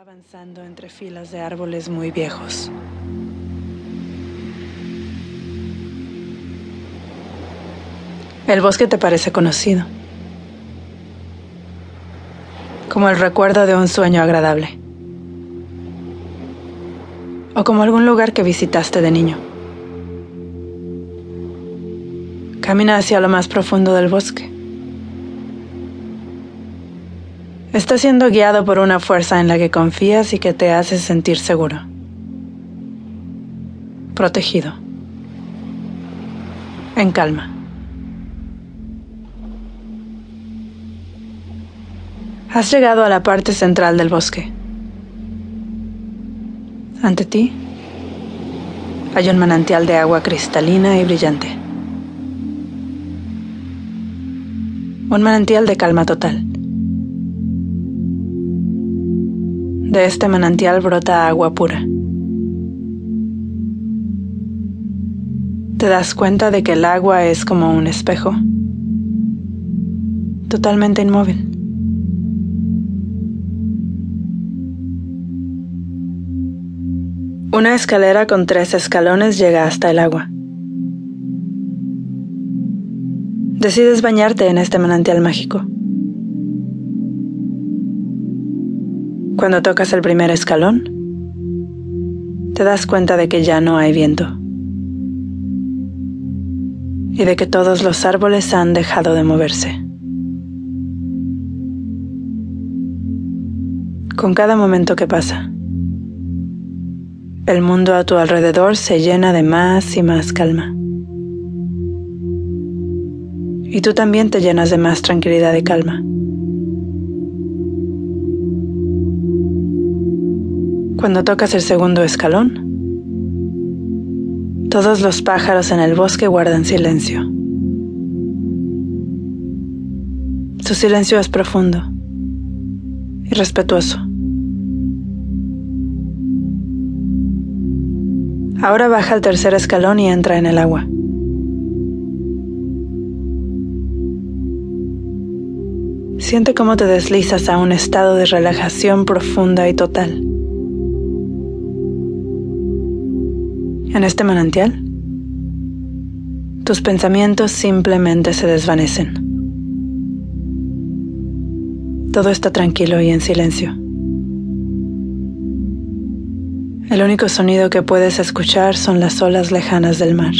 avanzando entre filas de árboles muy viejos. El bosque te parece conocido, como el recuerdo de un sueño agradable, o como algún lugar que visitaste de niño. Camina hacia lo más profundo del bosque. Estás siendo guiado por una fuerza en la que confías y que te hace sentir seguro, protegido, en calma. Has llegado a la parte central del bosque. Ante ti hay un manantial de agua cristalina y brillante. Un manantial de calma total. De este manantial brota agua pura. Te das cuenta de que el agua es como un espejo, totalmente inmóvil. Una escalera con tres escalones llega hasta el agua. Decides bañarte en este manantial mágico. Cuando tocas el primer escalón, te das cuenta de que ya no hay viento y de que todos los árboles han dejado de moverse. Con cada momento que pasa, el mundo a tu alrededor se llena de más y más calma. Y tú también te llenas de más tranquilidad y calma. Cuando tocas el segundo escalón, todos los pájaros en el bosque guardan silencio. Su silencio es profundo y respetuoso. Ahora baja al tercer escalón y entra en el agua. Siente cómo te deslizas a un estado de relajación profunda y total. En este manantial, tus pensamientos simplemente se desvanecen. Todo está tranquilo y en silencio. El único sonido que puedes escuchar son las olas lejanas del mar.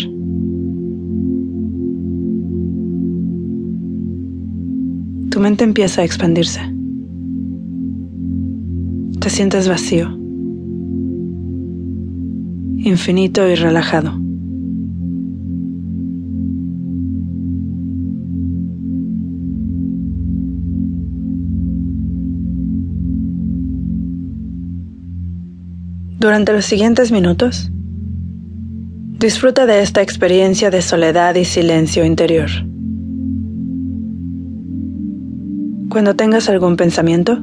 Tu mente empieza a expandirse. Te sientes vacío infinito y relajado. Durante los siguientes minutos, disfruta de esta experiencia de soledad y silencio interior. Cuando tengas algún pensamiento,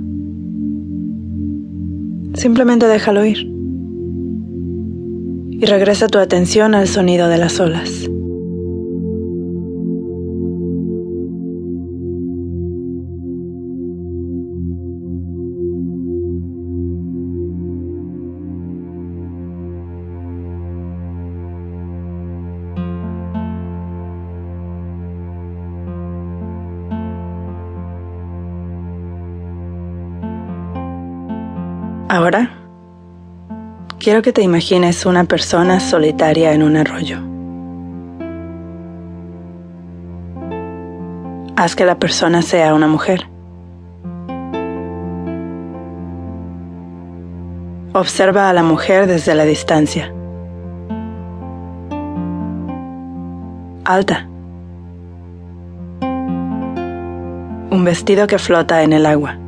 simplemente déjalo ir y regresa tu atención al sonido de las olas. Ahora Quiero que te imagines una persona solitaria en un arroyo. Haz que la persona sea una mujer. Observa a la mujer desde la distancia. Alta. Un vestido que flota en el agua.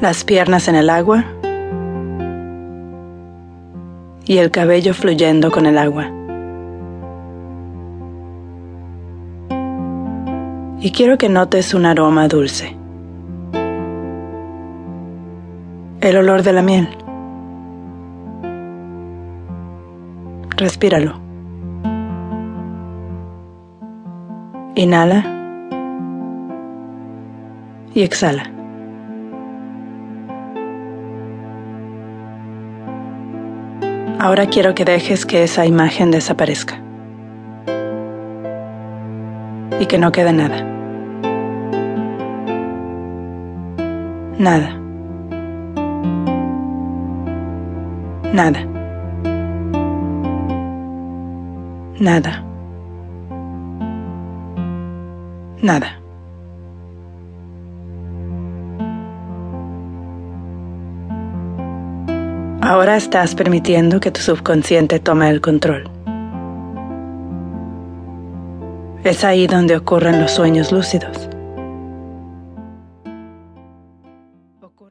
Las piernas en el agua y el cabello fluyendo con el agua. Y quiero que notes un aroma dulce. El olor de la miel. Respíralo. Inhala y exhala. Ahora quiero que dejes que esa imagen desaparezca y que no quede nada. Nada. Nada. Nada. Nada. Ahora estás permitiendo que tu subconsciente tome el control. Es ahí donde ocurren los sueños lúcidos.